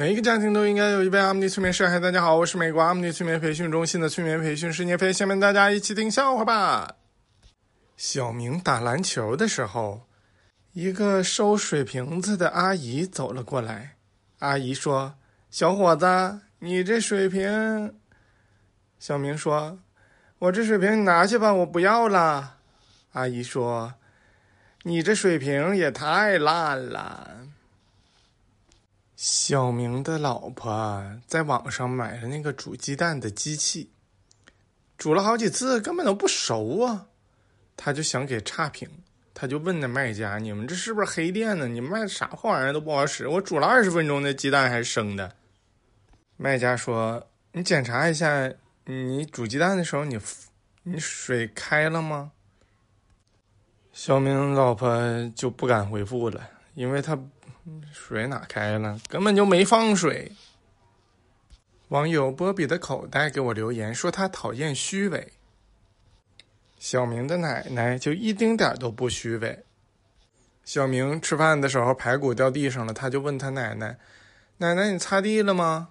每一个家庭都应该有一位阿姆尼催眠师。嗨，大家好，我是美国阿姆尼催眠培训中心的催眠培训师聂飞。下面大家一起听笑话吧。小明打篮球的时候，一个收水瓶子的阿姨走了过来。阿姨说：“小伙子，你这水瓶。”小明说：“我这水瓶你拿去吧，我不要了。”阿姨说：“你这水瓶也太烂了。”小明的老婆在网上买了那个煮鸡蛋的机器，煮了好几次根本都不熟啊，他就想给差评，他就问那卖家：“你们这是不是黑店呢？你卖的啥破玩意儿都不好使？我煮了二十分钟的鸡蛋还是生的。”卖家说：“你检查一下，你煮鸡蛋的时候你你水开了吗？”小明老婆就不敢回复了，因为他。水哪开了？根本就没放水。网友波比的口袋给我留言说他讨厌虚伪。小明的奶奶就一丁点都不虚伪。小明吃饭的时候排骨掉地上了，他就问他奶奶：“奶奶，你擦地了吗？”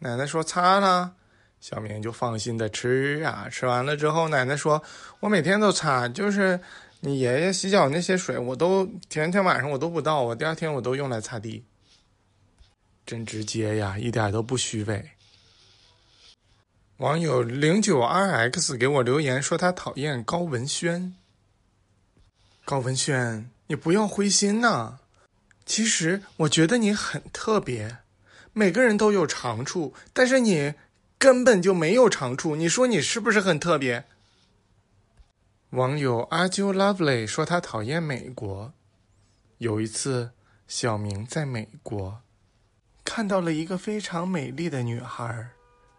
奶奶说：“擦了。”小明就放心的吃啊。吃完了之后，奶奶说：“我每天都擦，就是。”你爷爷洗脚那些水，我都前天晚上我都不倒，我第二天我都用来擦地。真直接呀，一点都不虚伪。网友零九 RX 给我留言说他讨厌高文轩。高文轩，你不要灰心呐，其实我觉得你很特别。每个人都有长处，但是你根本就没有长处。你说你是不是很特别？网友阿啾 lovely 说他讨厌美国。有一次，小明在美国看到了一个非常美丽的女孩，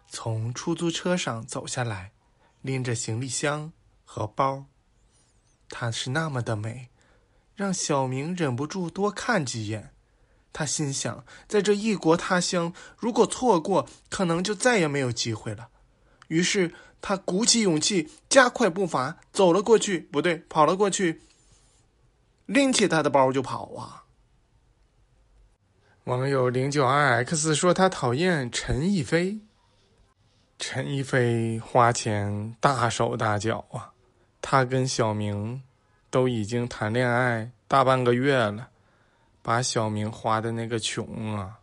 从出租车上走下来，拎着行李箱和包。她是那么的美，让小明忍不住多看几眼。他心想，在这异国他乡，如果错过，可能就再也没有机会了。于是。他鼓起勇气，加快步伐走了过去，不对，跑了过去，拎起他的包就跑啊！网友零九二 x 说他讨厌陈逸飞。陈逸飞花钱大手大脚啊，他跟小明都已经谈恋爱大半个月了，把小明花的那个穷啊，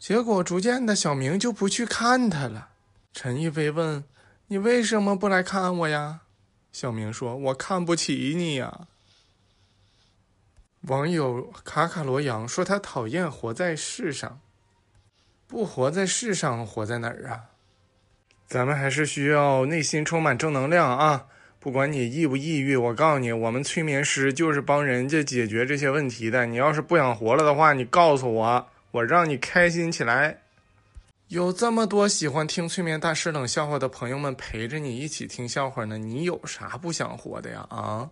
结果逐渐的小明就不去看他了。陈逸飞问。你为什么不来看我呀？小明说：“我看不起你呀。”网友卡卡罗扬说：“他讨厌活在世上，不活在世上，活在哪儿啊？”咱们还是需要内心充满正能量啊！不管你抑不抑郁，我告诉你，我们催眠师就是帮人家解决这些问题的。你要是不想活了的话，你告诉我，我让你开心起来。有这么多喜欢听催眠大师冷笑话的朋友们陪着你一起听笑话呢，你有啥不想活的呀？啊！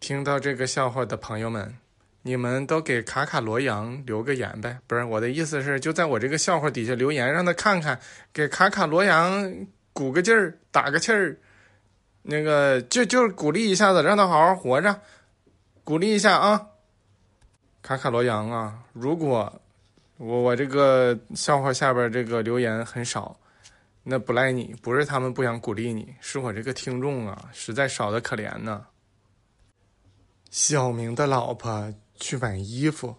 听到这个笑话的朋友们，你们都给卡卡罗扬留个言呗。不是我的意思是，就在我这个笑话底下留言，让他看看，给卡卡罗扬鼓个劲儿，打个气儿，那个就就鼓励一下子，让他好好活着，鼓励一下啊！卡卡罗扬啊，如果。我我这个笑话下边这个留言很少，那不赖你，不是他们不想鼓励你，是我这个听众啊，实在少的可怜呢。小明的老婆去买衣服，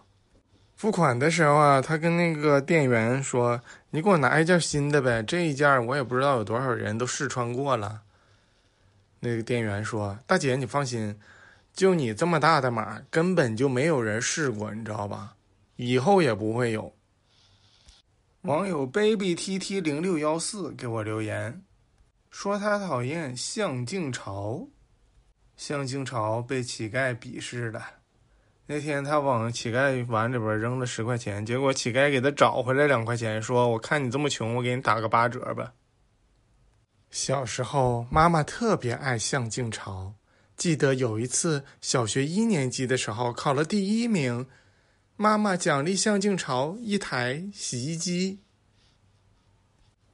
付款的时候啊，他跟那个店员说：“你给我拿一件新的呗，这一件我也不知道有多少人都试穿过了。”那个店员说：“大姐，你放心，就你这么大的码，根本就没有人试过，你知道吧？”以后也不会有。网友 baby tt 零六幺四给我留言，说他讨厌向静潮，向静潮被乞丐鄙视了。那天他往乞丐碗里边扔了十块钱，结果乞丐给他找回来两块钱，说：“我看你这么穷，我给你打个八折吧。”小时候，妈妈特别爱向静潮，记得有一次小学一年级的时候考了第一名。妈妈奖励向静潮一台洗衣机。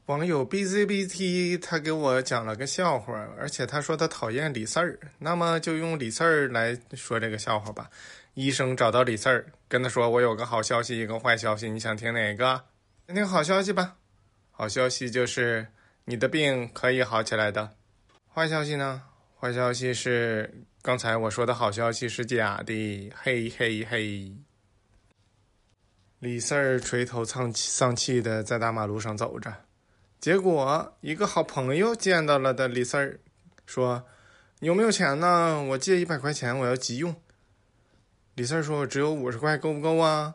网友 bzbt 他给我讲了个笑话，而且他说他讨厌李四儿，那么就用李四儿来说这个笑话吧。医生找到李四儿，跟他说：“我有个好消息，一个坏消息，你想听哪个？先听好消息吧。好消息就是你的病可以好起来的。坏消息呢？坏消息是刚才我说的好消息是假的。嘿嘿嘿！”李四儿垂头丧气丧气的在大马路上走着，结果一个好朋友见到了的李四儿，说：“有没有钱呢？我借一百块钱，我要急用。”李四儿说：“我只有五十块，够不够啊？”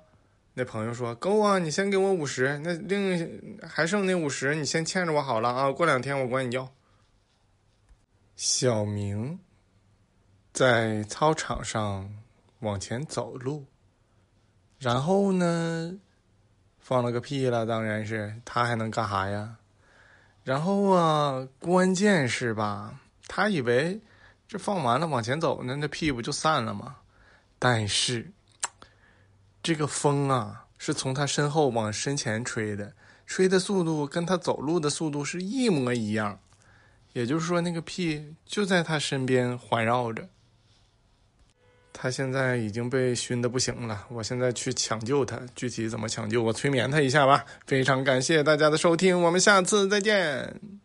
那朋友说：“够啊，你先给我五十，那另还剩那五十，你先欠着我好了啊，过两天我管你要。”小明在操场上往前走路，然后呢，放了个屁了，当然是他还能干啥呀？然后啊，关键是吧，他以为这放完了往前走，那那屁不就散了吗？但是，这个风啊，是从他身后往身前吹的，吹的速度跟他走路的速度是一模一样，也就是说，那个屁就在他身边环绕着。他现在已经被熏得不行了，我现在去抢救他，具体怎么抢救，我催眠他一下吧。非常感谢大家的收听，我们下次再见。